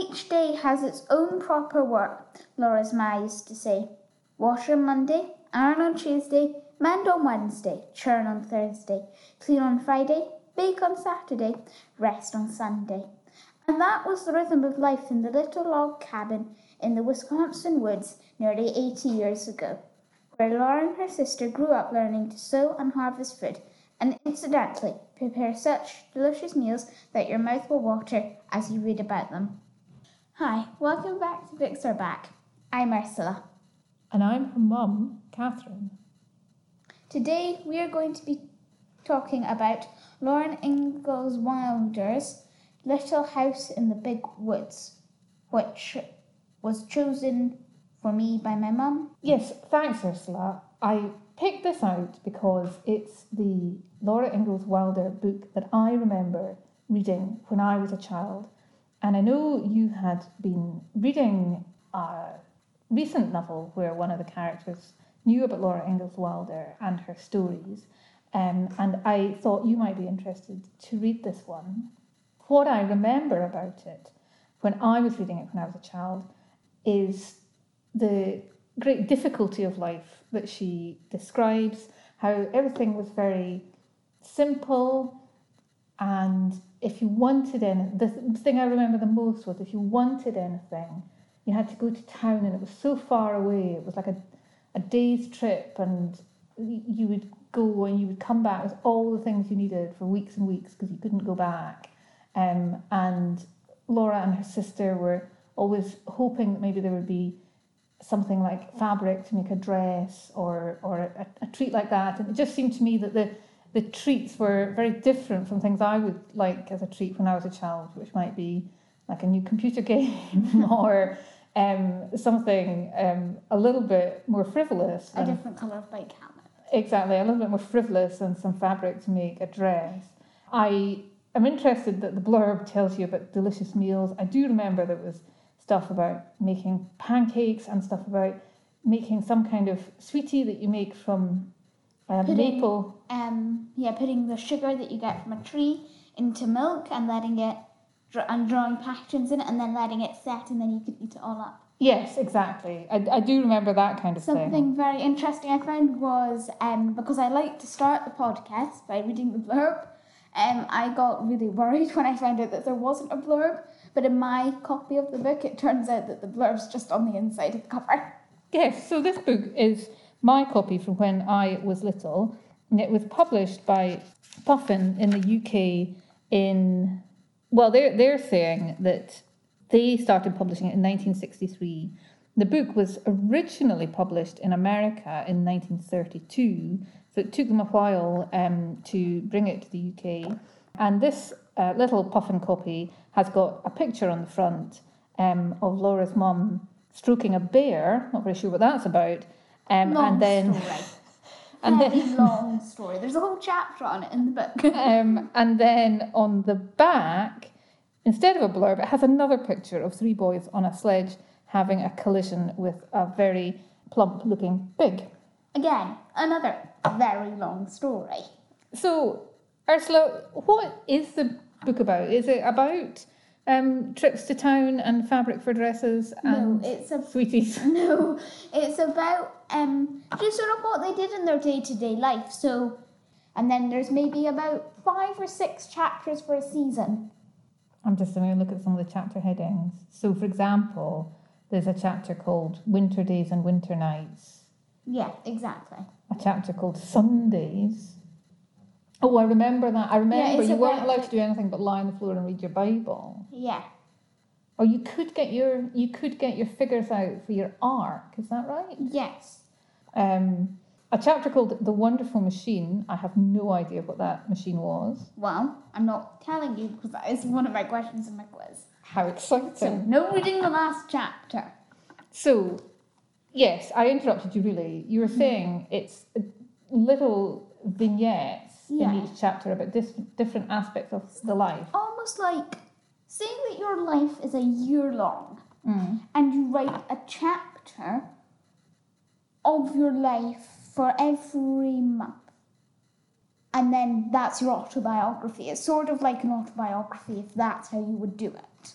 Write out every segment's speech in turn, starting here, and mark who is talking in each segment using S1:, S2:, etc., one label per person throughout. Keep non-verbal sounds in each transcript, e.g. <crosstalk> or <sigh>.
S1: Each day has its own proper work, Laura's ma used to say. Wash on Monday, iron on Tuesday, mend on Wednesday, churn on Thursday, clean on Friday, bake on Saturday, rest on Sunday. And that was the rhythm of life in the little log cabin in the Wisconsin woods nearly 80 years ago, where Laura and her sister grew up learning to sow and harvest food, and incidentally prepare such delicious meals that your mouth will water as you read about them. Hi, welcome back to Books Are Back. I'm Ursula.
S2: And I'm her mum, Catherine.
S1: Today we are going to be talking about Laura Ingalls Wilder's Little House in the Big Woods, which was chosen for me by my mum.
S2: Yes, thanks, Ursula. I picked this out because it's the Laura Ingalls Wilder book that I remember reading when I was a child. And I know you had been reading a recent novel where one of the characters knew about Laura Ingalls Wilder and her stories. Um, and I thought you might be interested to read this one. What I remember about it when I was reading it when I was a child is the great difficulty of life that she describes, how everything was very simple, and if you wanted anything, the thing I remember the most was if you wanted anything, you had to go to town, and it was so far away. It was like a, a day's trip, and you would go and you would come back with all the things you needed for weeks and weeks because you couldn't go back. Um, and Laura and her sister were always hoping that maybe there would be something like fabric to make a dress or or a, a treat like that. And it just seemed to me that the the treats were very different from things I would like as a treat when I was a child, which might be like a new computer <laughs> game or um, something um, a little bit more frivolous.
S1: A different colour of bike helmet.
S2: Exactly, a little bit more frivolous and some fabric to make a dress. I am interested that the blurb tells you about delicious meals. I do remember there was stuff about making pancakes and stuff about making some kind of sweetie that you make from um,
S1: Putting-
S2: maple.
S1: Um, yeah, putting the sugar that you get from a tree into milk and letting it and drawing patterns in it and then letting it set and then you can eat it all up.
S2: Yes, exactly. I, I do remember that kind of
S1: Something
S2: thing.
S1: Something very interesting I found was um, because I like to start the podcast by reading the blurb. Um, I got really worried <laughs> when I found out that there wasn't a blurb, but in my copy of the book, it turns out that the blurb's just on the inside of the cover.
S2: Yes, so this book is my copy from when I was little. And it was published by Puffin in the UK in, well, they're, they're saying that they started publishing it in 1963. The book was originally published in America in 1932, so it took them a while um, to bring it to the UK. And this uh, little Puffin copy has got a picture on the front um, of Laura's mum stroking a bear. Not very sure what that's about. Um,
S1: Long
S2: and then,
S1: story. <laughs>
S2: and
S1: Very
S2: then,
S1: long story. There's a whole chapter on it in the book. <laughs>
S2: um, and then on the back, instead of a blurb, it has another picture of three boys on a sledge having a collision with a very plump-looking pig.
S1: Again, another very long story.
S2: So, Ursula, what is the book about? Is it about um, trips to town and fabric for dresses and
S1: no, it's a
S2: sweeties? <laughs>
S1: no, it's about um just sort of what they did in their day to day life. So, and then there's maybe about five or six chapters for a season.
S2: I'm just going to look at some of the chapter headings. So, for example, there's a chapter called Winter Days and Winter Nights,
S1: Yeah, exactly.
S2: a chapter called Sundays. Oh, I remember that. I remember
S1: it's
S2: you weren't allowed to do anything but lie on the floor and read your Bible.
S1: Yeah,
S2: Or you could get your you could get your figures out for your ark. Is that right?
S1: yes.
S2: Um, a chapter called The Wonderful Machine. I have no idea what that machine was.
S1: Well, I'm not telling you because that is one of my questions in my quiz.
S2: How exciting!
S1: So, no reading the last chapter.
S2: So, yes, I interrupted you really. You were saying it's little vignettes
S1: Yeah.
S2: in each chapter about dis- different aspects of the life.
S1: Almost like saying that your life is a year long
S2: Mm.
S1: and you write a chapter of your life for every month. And then that's your autobiography. It's sort of like an autobiography if that's how you would do it.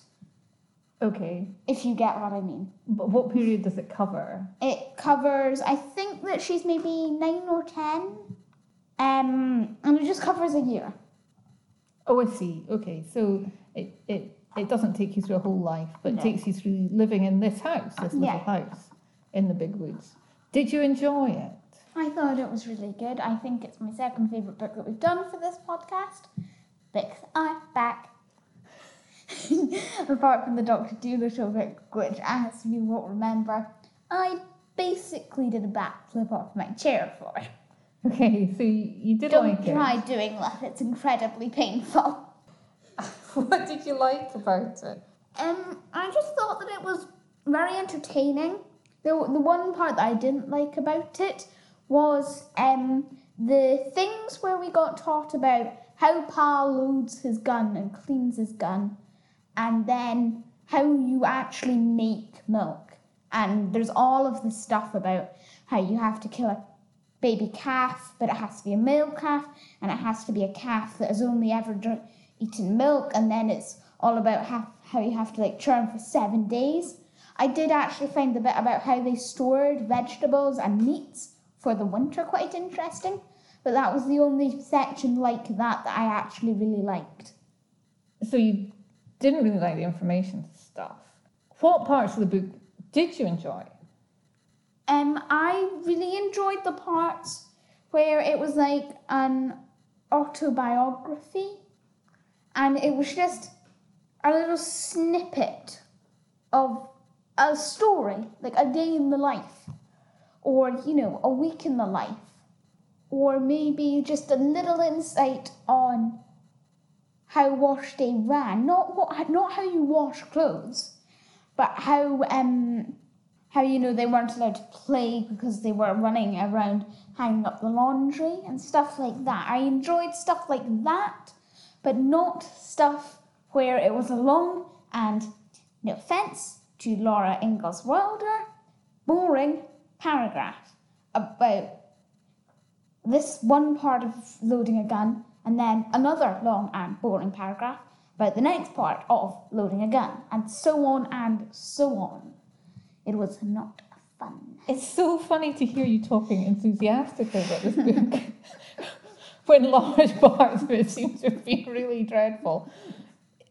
S2: Okay.
S1: if you get what I mean.
S2: But what period does it cover?
S1: It covers, I think that she's maybe nine or ten, um, and it just covers a year.
S2: Oh, I see. Okay, so it, it, it doesn't take you through a whole life, but it takes you through living in this house, this little
S1: Yeah.
S2: house in the big woods. Did you enjoy it?
S1: I thought it was really good. I think it's my second favourite book that we've done for this podcast. Books are back. <laughs> Apart from the Doctor Dolittle book, which, as you will remember, I basically did a backflip off my chair for. It.
S2: Okay, so you, you did
S1: Don't
S2: like
S1: try doing that, it's incredibly painful. <laughs>
S2: what did you like about it?
S1: Um, I just thought that it was very entertaining. The, the one part that I didn't like about it was um, the things where we got taught about how Pa loads his gun and cleans his gun, and then how you actually make milk. And there's all of this stuff about how you have to kill a baby calf, but it has to be a male calf, and it has to be a calf that has only ever drunk, eaten milk, and then it's all about how, how you have to like churn for seven days. I did actually find the bit about how they stored vegetables and meats for the winter quite interesting, but that was the only section like that that I actually really liked.
S2: So you didn't really like the information stuff. What parts of the book did you enjoy?
S1: Um, I really enjoyed the parts where it was like an autobiography, and it was just a little snippet of a story, like a day in the life, or you know, a week in the life, or maybe just a little insight on how wash day ran. Not what, not how you wash clothes, but how um how you know they weren't allowed to play because they were running around hanging up the laundry and stuff like that. I enjoyed stuff like that, but not stuff where it was a long and no offense to Laura Ingalls Wilder, boring paragraph about this one part of loading a gun and then another long and boring paragraph about the next part of loading a gun and so on and so on. It was not fun.
S2: It's so funny to hear you talking enthusiastically about this book <laughs> when large parts of it seem to be really dreadful.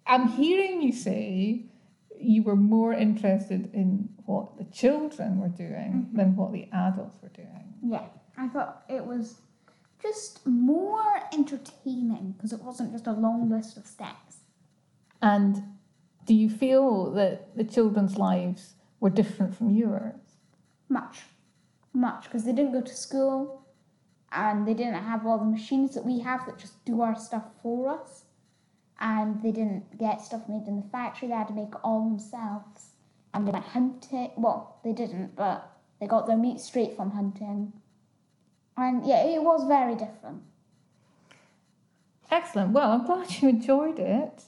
S2: I'm hearing you say you were more interested in what the children were doing mm-hmm. than what the adults were doing.
S1: Yeah, I thought it was just more entertaining because it wasn't just a long list of steps.
S2: And do you feel that the children's lives were different from yours?
S1: Much, much, because they didn't go to school and they didn't have all the machines that we have that just do our stuff for us. And they didn't get stuff made in the factory, they had to make it all themselves. And they went hunting. Well, they didn't, but they got their meat straight from hunting. And yeah, it was very different.
S2: Excellent. Well, I'm glad you enjoyed it.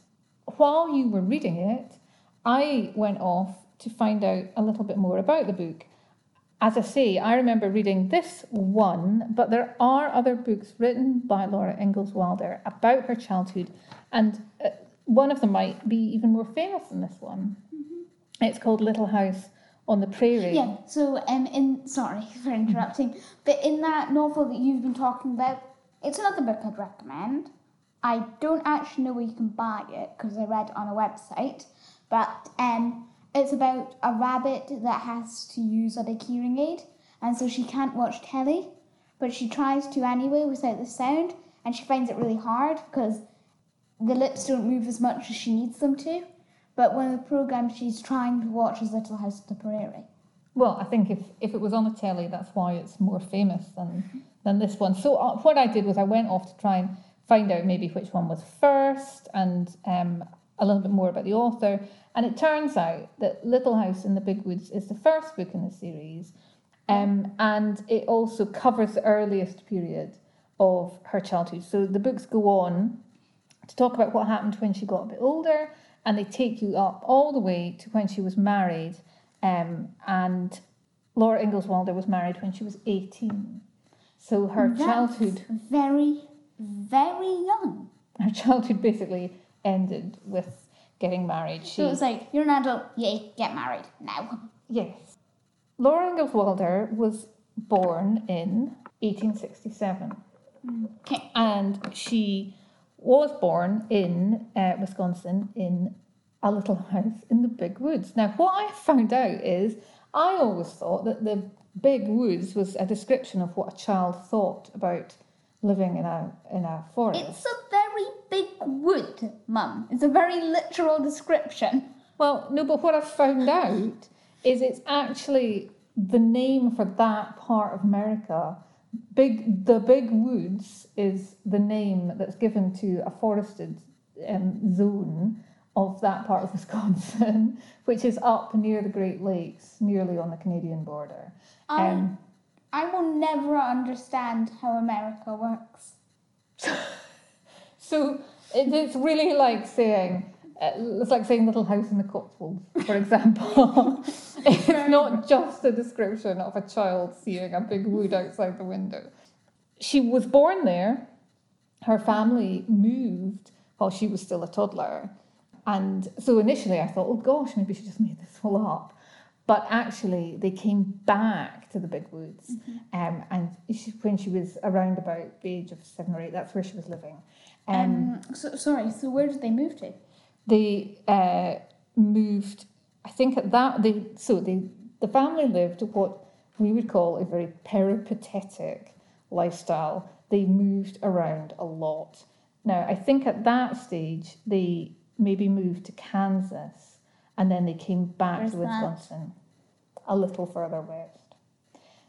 S2: While you were reading it, I went off to find out a little bit more about the book. As I say, I remember reading this one, but there are other books written by Laura Ingalls Wilder about her childhood, and uh, one of them might be even more famous than this one. It's called Little House on the Prairie.
S1: Yeah, so um in sorry <laughs> for interrupting, but in that novel that you've been talking about, it's another book I'd recommend. I don't actually know where you can buy it because I read it on a website, but um it's about a rabbit that has to use a big hearing aid, and so she can't watch telly, but she tries to anyway without the sound, and she finds it really hard because the lips don't move as much as she needs them to. But one of the programs she's trying to watch is Little House on the Prairie.
S2: Well, I think if, if it was on the telly, that's why it's more famous than, than this one. So uh, what I did was I went off to try and find out maybe which one was first and um, a little bit more about the author. And it turns out that Little House in the Big Woods is the first book in the series. Um, and it also covers the earliest period of her childhood. So the books go on to talk about what happened when she got a bit older, and they take you up all the way to when she was married. Um, and Laura Ingalls Wilder was married when she was 18. So her
S1: That's
S2: childhood,
S1: Very, very young.
S2: her childhood basically ended with getting married. She
S1: So it's like, you're an adult, yay, get married now.
S2: Yes. Laura Ingalls Wilder was born in 1867
S1: Okay.
S2: and she was born in uh, Wisconsin in a little house in the big woods. Now, what I found out is I always thought that the big woods was a description of what a child thought about living in a in a forest.
S1: It's a very big wood, Mum. It's a very literal description.
S2: Well, no, but what I've found out is it's actually the name for that part of America. Big, the Big Woods is the name that's given to a forested um, zone of that part of <laughs> Wisconsin, which is up near the Great Lakes, nearly on the Canadian border.
S1: I,
S2: Um,
S1: I will never understand how America works. <laughs>
S2: So it's really like saying, uh, it's like saying Little House in the Cotswolds, for example. <laughs> it's not just a description of a child seeing a big wood outside the window. She was born there. Her family moved while she was still a toddler. And so initially I thought, oh gosh, maybe she just made this all up. But actually, they came back to the big woods. Um, and she, when she was around about the age of seven or eight, that's where she was living. Um,
S1: Um, so, sorry, so where did they move to?
S2: They uh, moved. I think at that they so they the family lived what we would call a very peripatetic lifestyle. They moved around a lot. Now I think at that stage they maybe moved to Kansas and then they came back
S1: Where's
S2: to
S1: that?
S2: Wisconsin, a little further west.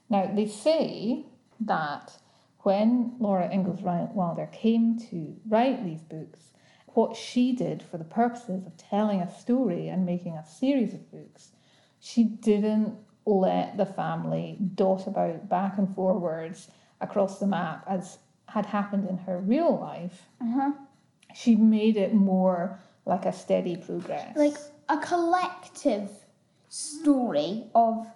S2: Now they say that when Laura Ingalls Wilder came to write these books, what she did for the purposes of telling a story and making a series of books, she didn't let the family dot about back and forwards across the map as had happened in her real life.
S1: Uh-huh.
S2: She made it more like a steady progress.
S1: Like a collective story of.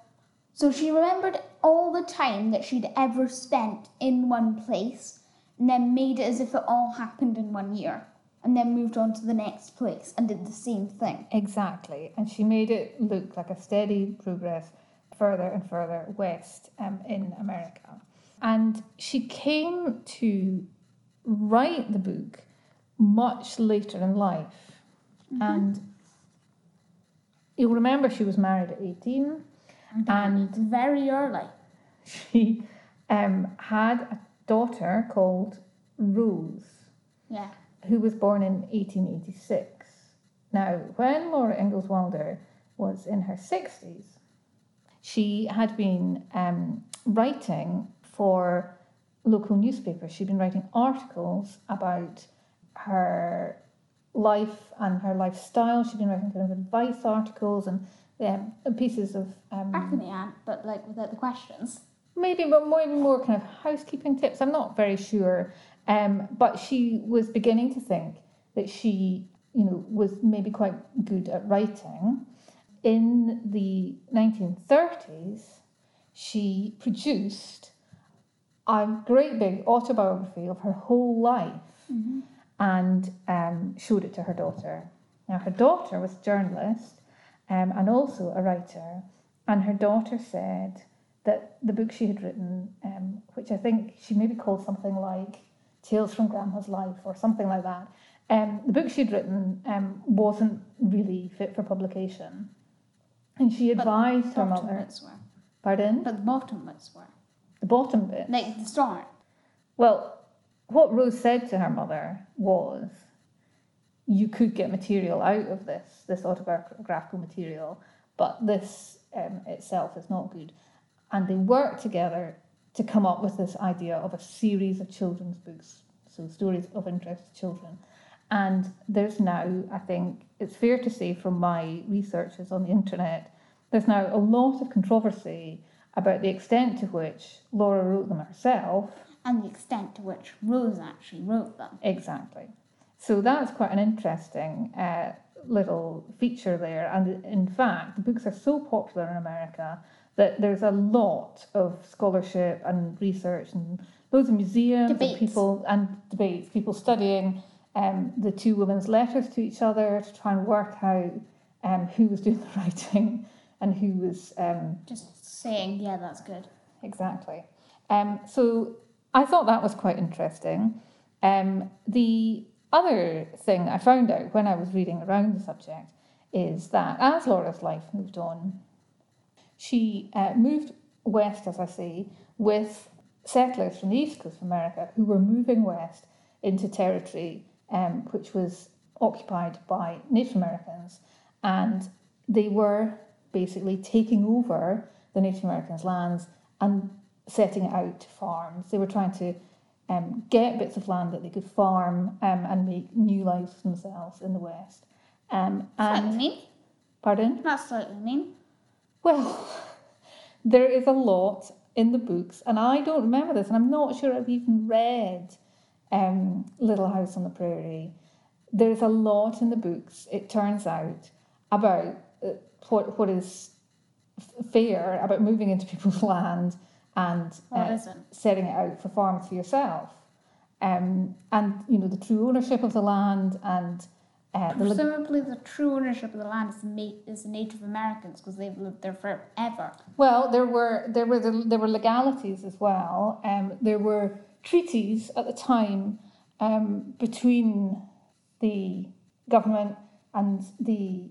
S1: So she remembered all the time that she'd ever spent in one place and then made it as if it all happened in one year and then moved on to the next place and did the same thing.
S2: Exactly, and she made it look like a steady progress further and further west um, in America. And she came to write the book much later in life. And you'll remember she was married at 18 and
S1: Very early.
S2: she um, had a daughter called Rose
S1: Yeah.
S2: Who was born in 1886. Now, when Laura Ingalls Wilder was in her 60s, she had been um, writing for local newspapers. She'd been writing articles about her life and her lifestyle. She'd been writing kind of advice articles and um, pieces of um,
S1: agony aunt, but like without the questions.
S2: maybe but maybe more kind of housekeeping tips i'm not very sure um, but she was beginning to think that she you know was maybe quite good at writing. In the 1930s she produced a great big autobiography of her whole life and um, showed it to her daughter. Now her daughter was a journalist um, and also a writer and her daughter said that the book she had written, um, which I think she maybe called something like Tales from Grandma's Life or something like that, um, the book she'd written um, wasn't really fit for publication. And she advised her mother,
S1: bits were.
S2: pardon,
S1: But the bottom bits were.
S2: the bottom bit.
S1: Like the start.
S2: Well, what Rose said to her mother was, you could get material out of this, this autobiographical material, but this um, itself is not good. And they worked together to come up with this idea of a series of children's books, so stories of interest to children. And there's now, I think, it's fair to say from my researches on the internet, there's now a lot of controversy about the extent to which Laura wrote them herself
S1: And the extent to which Rose actually wrote them.
S2: Exactly. So that's quite an interesting uh, little feature there. And in fact, the books are so popular in America that there's a lot of scholarship and research and loads of museums and
S1: Debates.
S2: people and debates, people studying um, the two women's letters to each other to try and work out um, who was doing <laughs> the writing and who was um,
S1: Just saying, yeah, that's good.
S2: exactly. Um, so I thought that was quite interesting. Um, the other thing I found out when I was reading around the subject is that as Laura's life moved on, she uh, moved west, as I say, with settlers from the east coast of America who were moving west into territory um, which was occupied by Native Americans, and they were basically taking over the Native Americans' lands and setting out to farms. They were trying to um, get bits of land that they could farm um, and make new lives for themselves in the West. Um,
S1: Slightly mean.
S2: pardon?
S1: That's slightly mean.
S2: Well, there is a lot in the books, and I don't remember this, and I'm not sure I've even read um, Little House on the Prairie. There's a lot in the books, it turns out, about uh, what, what is fair about moving into people's <laughs> land and uh, setting it out for farms for yourself. Um, and, you know, the true ownership of the land and uh, the
S1: Presumably, the true ownership of the land is ma- is the Native Americans because they've lived there forever.
S2: Well, there were there were the, there were legalities as well. Um, there were treaties at the time um, between the government and the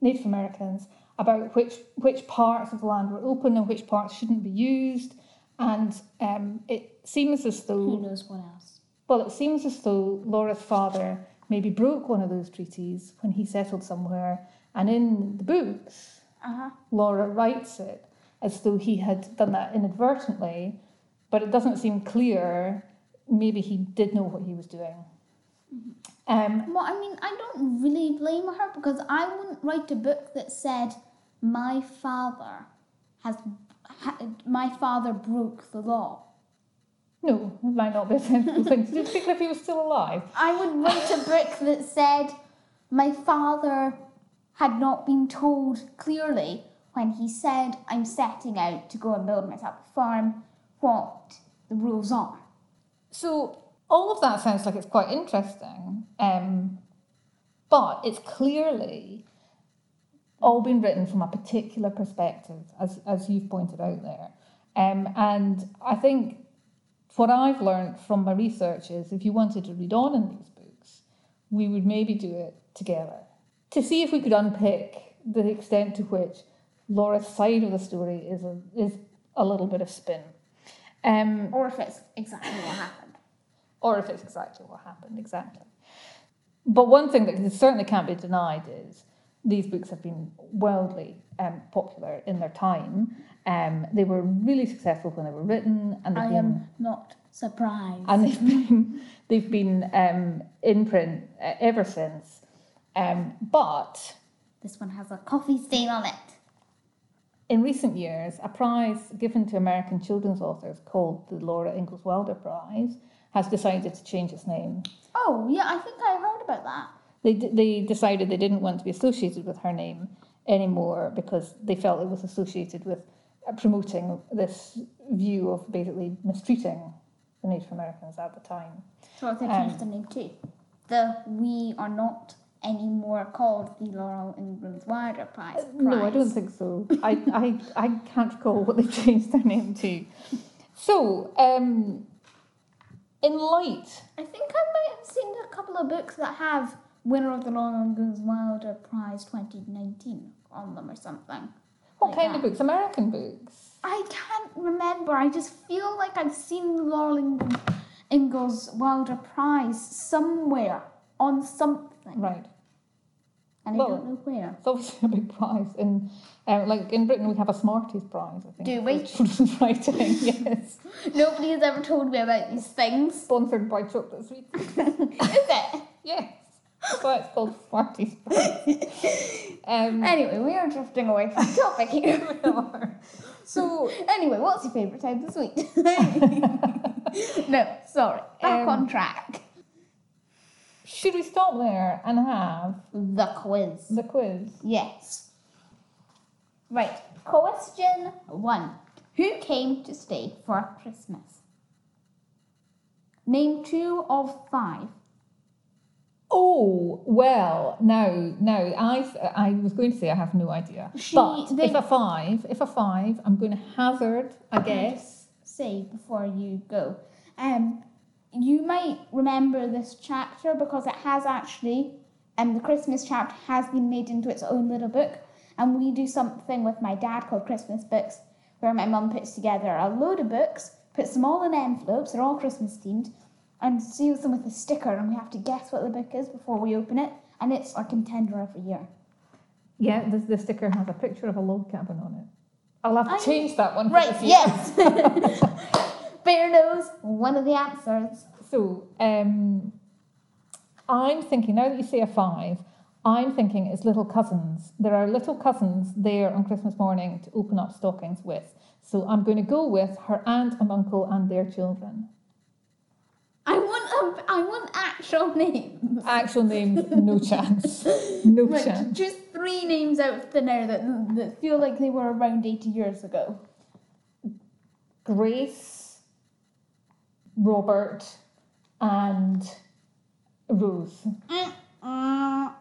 S2: Native Americans about which which parts of the land were open and which parts shouldn't be used. And um, it seems as though Who
S1: knows what else?
S2: well, it seems as though Laura's father maybe broke one of those treaties when he settled somewhere. And in the books,
S1: Uh huh.
S2: Laura writes it as though he had done that inadvertently, but it doesn't seem clear. Maybe he did know what he was doing. Um,
S1: Well, I mean, I don't really blame her because I wouldn't write a book that said my father has ha, my father broke the law.
S2: No, it might not be a sensible thing to do, particularly if he was still alive.
S1: I would write a book that said my father had not been told clearly when he said I'm setting out to go and build myself a farm what the rules are.
S2: So all of that sounds like it's quite interesting, um, but it's clearly all been written from a particular perspective, as as you've pointed out there. Um, and I think what I've learned from my research is if you wanted to read on in these books, we would maybe do it together to see if we could unpick the extent to which Laura's side of the story is a, is a little bit of spin. Um,
S1: Or if it's exactly what happened.
S2: or if it's exactly what happened, exactly. But one thing that certainly can't be denied is these books have been wildly um, popular in their time. Um, they were really successful when they were written, and
S1: I
S2: been
S1: am not surprised.
S2: and they've <laughs> been they've been um, in print uh, ever since. Um, but
S1: This one has a coffee stain on it.
S2: in recent years, a prize given to American children's authors called the Laura Ingalls Wilder Prize has decided to change its name
S1: Oh, yeah, I think I heard about that.
S2: They, they decided they didn't want to be associated with her name anymore because they felt it was associated with uh, promoting this view of basically mistreating the Native Americans at the time.
S1: So they
S2: Um,
S1: changed the name too. The we are not anymore called the Laurel Ingalls Wilder Prize.
S2: No, I don't think so. I, I, I can't recall what they <laughs> changed their name to. So, um, in light,
S1: I think I might have seen a couple of books that have winner of the Laurel Ingalls Wilder Prize 2019 on them or something.
S2: what
S1: Like
S2: kind
S1: that.
S2: of books? American books?
S1: I can't remember. I just feel like I've seen the Laurel Ing- Ingalls Wilder Prize somewhere on something,
S2: Right.
S1: and
S2: Well,
S1: I don't know where.
S2: It's obviously a big prize. In, um, like in Britain, we have a Smarties prize, I think.
S1: Do we?
S2: Children's writing, <laughs> yes. <laughs>
S1: Nobody has ever told me about these things.
S2: Sponsored by Chocolate Sweet. <laughs>
S1: Is it?
S2: Yes. That's why it's called Smarties. <laughs> Um,
S1: Anyway, we are drifting away from the topic here.
S2: So,
S1: anyway, what's your favourite time of week? <laughs> no, sorry. Back
S2: Um,
S1: on track.
S2: should we stop there and have
S1: The quiz.
S2: the quiz?
S1: Yes. Right. Question one. Who came to stay for Christmas? Name two of five.
S2: Oh well, no, no. I I was going to say I have no idea.
S1: She-
S2: but
S1: they-
S2: if a five, if a five, I'm going to hazard a guess.
S1: Say before you go. Um, you might remember this chapter because it has actually, um, the Christmas chapter has been made into its own little book, and we do something with my dad called Christmas books, where my mum puts together a load of books, puts them all in envelopes, they're all Christmas themed, and seals them with a sticker, and we have to guess what the book is before we open it, and it's our contender every year.
S2: Yeah, the, the sticker has a picture of a log cabin on it. I'll have to
S1: I-
S2: change that one. for
S1: Right, yes! <laughs> Bear knows one of the answers.
S2: So, um, I'm thinking now that you say a five, I'm thinking it's little cousins. There are little cousins there on Christmas morning to open up stockings with. So I'm going to go with her aunt and uncle and their children.
S1: I want a, I want actual names.
S2: Actual names, no <laughs> chance, no chance.
S1: just three names out of thin air that, that feel like they were around 80 years ago.
S2: Grace, Robert, and Rose. <laughs>
S1: no,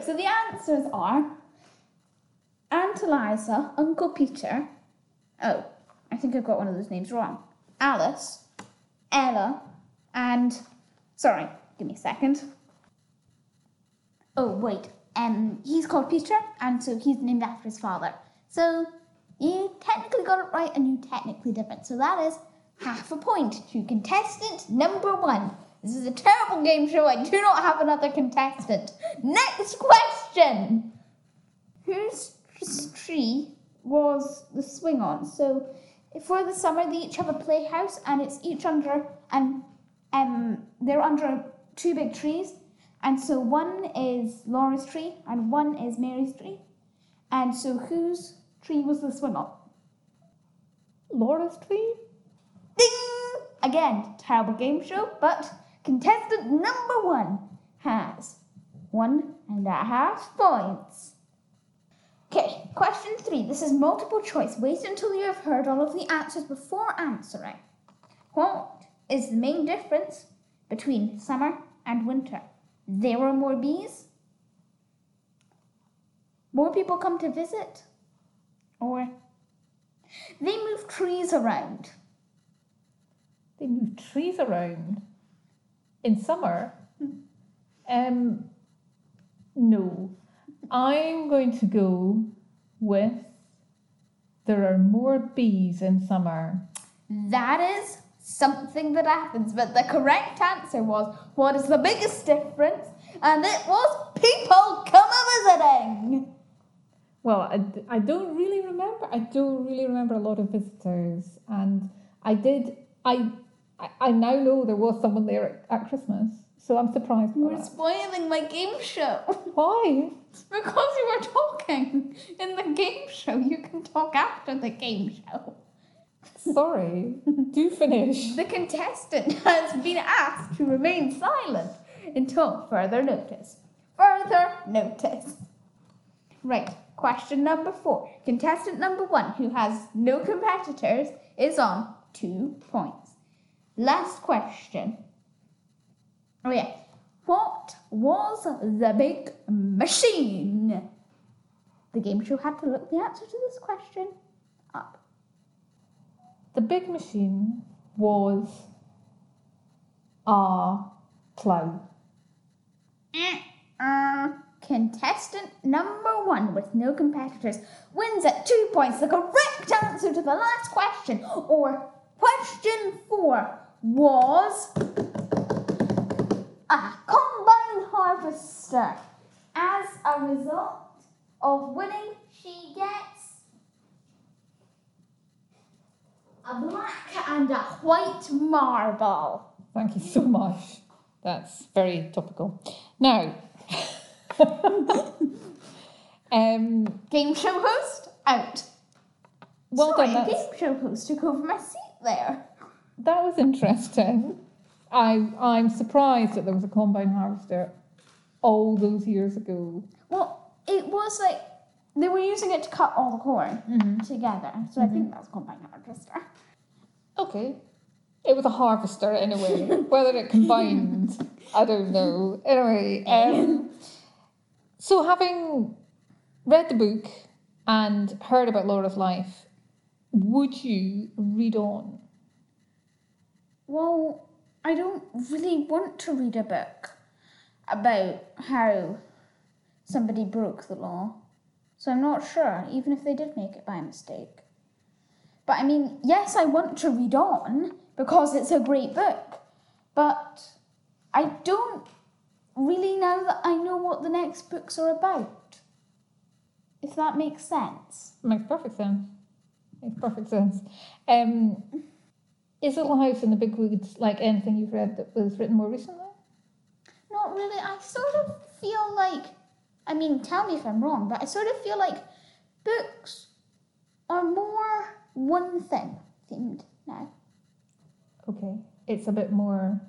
S1: so the answers are Aunt Eliza, Uncle Peter. Oh, I think I've got one of those names wrong. Alice, Ella, and sorry, give me a second. Oh wait, um, he's called Peter, and so he's named after his father. So you technically got it right, and you technically didn't. So that is half a point to contestant number one. This is a terrible game show. I do not have another contestant. Next question. Whose tree was the swing on? So for the summer, they each have a playhouse, and it's each under and um they're under two big trees, and so one is Laura's tree and one is Mary's tree, and so whose tree was the swing on?
S2: Laura's tree?
S1: Ding! Again, terrible game show, but contestant number one has one and a half points. Okay, question three. This is multiple choice. Wait until you have heard all of the answers before answering. What is the main difference between summer and winter? There are more bees? More people come to visit? Or they move trees around?
S2: They move trees around in summer. Um, no, I'm going to go with there are more bees in summer.
S1: That is something that happens, but the correct answer was what is the biggest difference? And it was people come a visiting.
S2: Well, I, I don't really remember. I don't really remember a lot of visitors, and I did. I I, I now know there was someone there at, at Christmas, so I'm surprised.
S1: You were
S2: that.
S1: spoiling my game show. <laughs>
S2: Why?
S1: because you were talking in the game show. You can talk after the game show.
S2: Sorry. <laughs> Do finish.
S1: The contestant has been asked to remain silent until further notice. Further notice. Right, question number four. Contestant number one, who has no competitors, is on two points. Last question. Oh, yeah. What was the big machine? The game show had to look the answer to this question up.
S2: The big machine was our plough.
S1: Uh, contestant number one with no competitors wins at two points. The correct answer to the last question, or question four, was a combine harvester. As a result of winning, she gets a black and a white marble.
S2: Thank you so much. That's very topical. Now, <laughs> um,
S1: Game show host out.
S2: well
S1: Sorry,
S2: done. That's,
S1: game show host took over my seat there.
S2: that was interesting. I I'm surprised that there was a combine harvester all those years ago.
S1: Well, it was like they were using it to cut all the corn
S2: Mm-hmm.
S1: together, so I think that that's combine harvester.
S2: Okay. It was a harvester anyway. Whether it combined, <laughs> I don't know. Anyway, <laughs> um, so having read the book and heard about Laura's life, would you read on?
S1: Well, I don't really want to read a book about how somebody broke the law. So I'm not sure, even if they did make it by mistake. But I mean, yes, I want to read on because it's a great book. But I don't really know that I know what the next books are about. If that makes sense.
S2: Makes perfect sense. Makes perfect sense. Um, is Little House in the Big Woods like anything you've read that was written more recently?
S1: Not really. I sort of feel like, I mean, tell me if I'm wrong, but I sort of feel like books are more one thing themed now.
S2: Okay, it's a bit more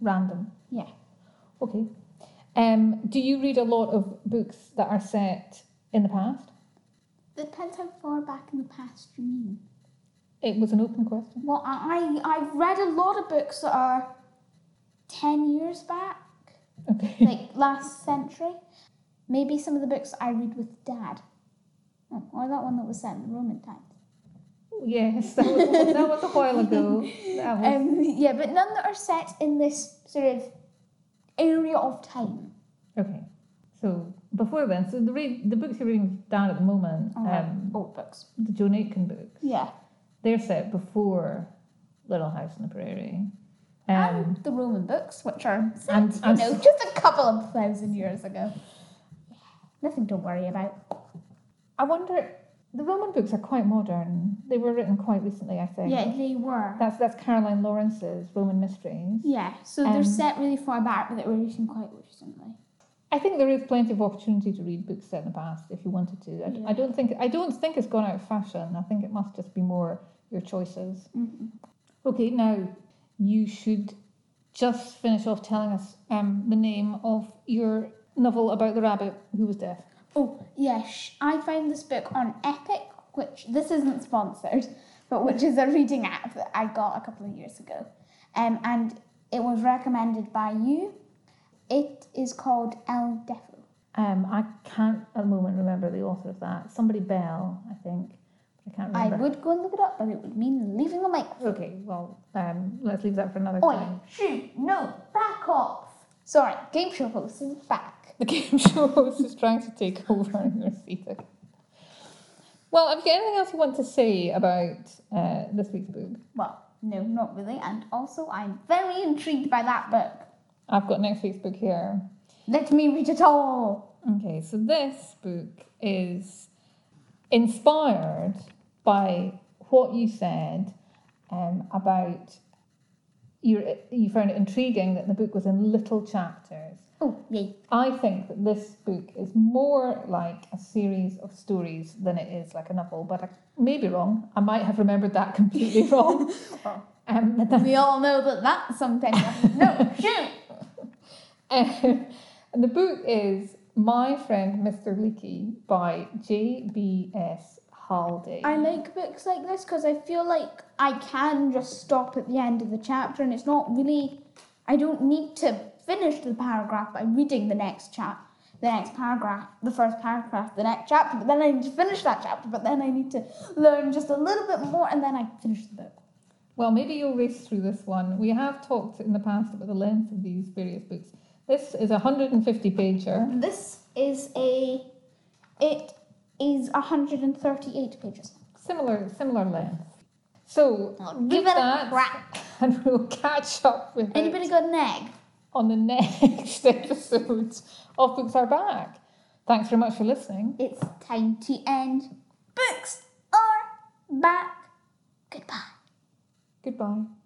S2: random.
S1: Yeah.
S2: Okay. Um, do you read a lot of books that are set in the past?
S1: Depends how far back in the past you mean.
S2: It was an open question.
S1: Well, I, I- I've read a lot of books that are 10 years back,
S2: Okay. <laughs>
S1: like last century. Maybe some of the books I read with dad. Oh, or that one that was set in the Roman times.
S2: Yes, that was, that was a while ago. <laughs> Was,
S1: Um, yeah, but none that are set in this sort of area of time.
S2: okay. So before then, so the read, the books you're reading down at the moment,
S1: Alright.
S2: um,
S1: Old books.
S2: the Joan Aiken books,
S1: Yeah.
S2: They're set before Little House on the Prairie. Um,
S1: and the Roman books, which are set,
S2: and-
S1: you know, <laughs> just a couple of thousand years ago. Nothing to worry about.
S2: I wonder, the Roman books are quite modern. They were written quite recently, I think.
S1: Yeah, they were.
S2: That's that's Caroline Lawrence's Roman Mysteries.
S1: Yeah, so
S2: Um,
S1: they're set really far back, but they were written quite recently.
S2: I think there is plenty of opportunity to read books set in the past if you wanted to. I, d- I
S1: Yeah.
S2: don't think I don't think it's gone out of fashion. I think it must just be more your choices.
S1: Mm-hmm.
S2: Okay, now you should just finish off telling us um, the name of your novel about the rabbit who was deaf.
S1: Oh, yes, I found this book on Epic, which this isn't sponsored, but which is a reading app that I got a couple of years ago. Um, and it was recommended by you. It is called El Deafo.
S2: Um, I can't at the moment remember the author of that. Somebody Bell, I think. But I can't remember.
S1: I would go and look it up, but it would mean leaving the mic.
S2: Okay, well, um, let's leave that for another
S1: Oi,
S2: time.
S1: shoo, no, back off. Sorry, game show host is back.
S2: The game <laughs> show host is trying to take over in your seat. again. Well, have you got anything else you want to say about uh, this week's book?
S1: Well, no, not really. And also, I'm very intrigued by that book.
S2: I've got next week's book here.
S1: Let me read it all.
S2: Okay, so this book is inspired by what you said um, about you. You found it intriguing that the book was in little chapters.
S1: Oh, yay.
S2: I think that this book is more like a series of stories than it is like a novel, but I may be wrong. I might have remembered that <laughs> completely wrong. <laughs> um, <laughs>
S1: We all know that that's something. no, <laughs> shoot.
S2: Um, and the book is My Friend Mr. Leakey by J.B.S. Haldane.
S1: I like books like this because I feel like I can just stop at the end of the chapter and it's not really. I don't need to finish the paragraph by reading the next chap, the next paragraph, the first paragraph, the next chapter. But then I need to finish that chapter. But then I need to learn just a little bit more, and then I finish the book.
S2: Well, maybe you'll race through this one. We have talked in the past about the length of these various books. This is a 150 pager.
S1: This is a. It is 138 pages.
S2: Similar, similar length. So,
S1: give it a
S2: that,
S1: crack. <laughs>
S2: and we'll catch up with
S1: Anybody got an egg?
S2: on the <laughs> next episode of Books Are Back. Thanks very much for listening.
S1: It's time to end. Books are back. Goodbye.
S2: Goodbye.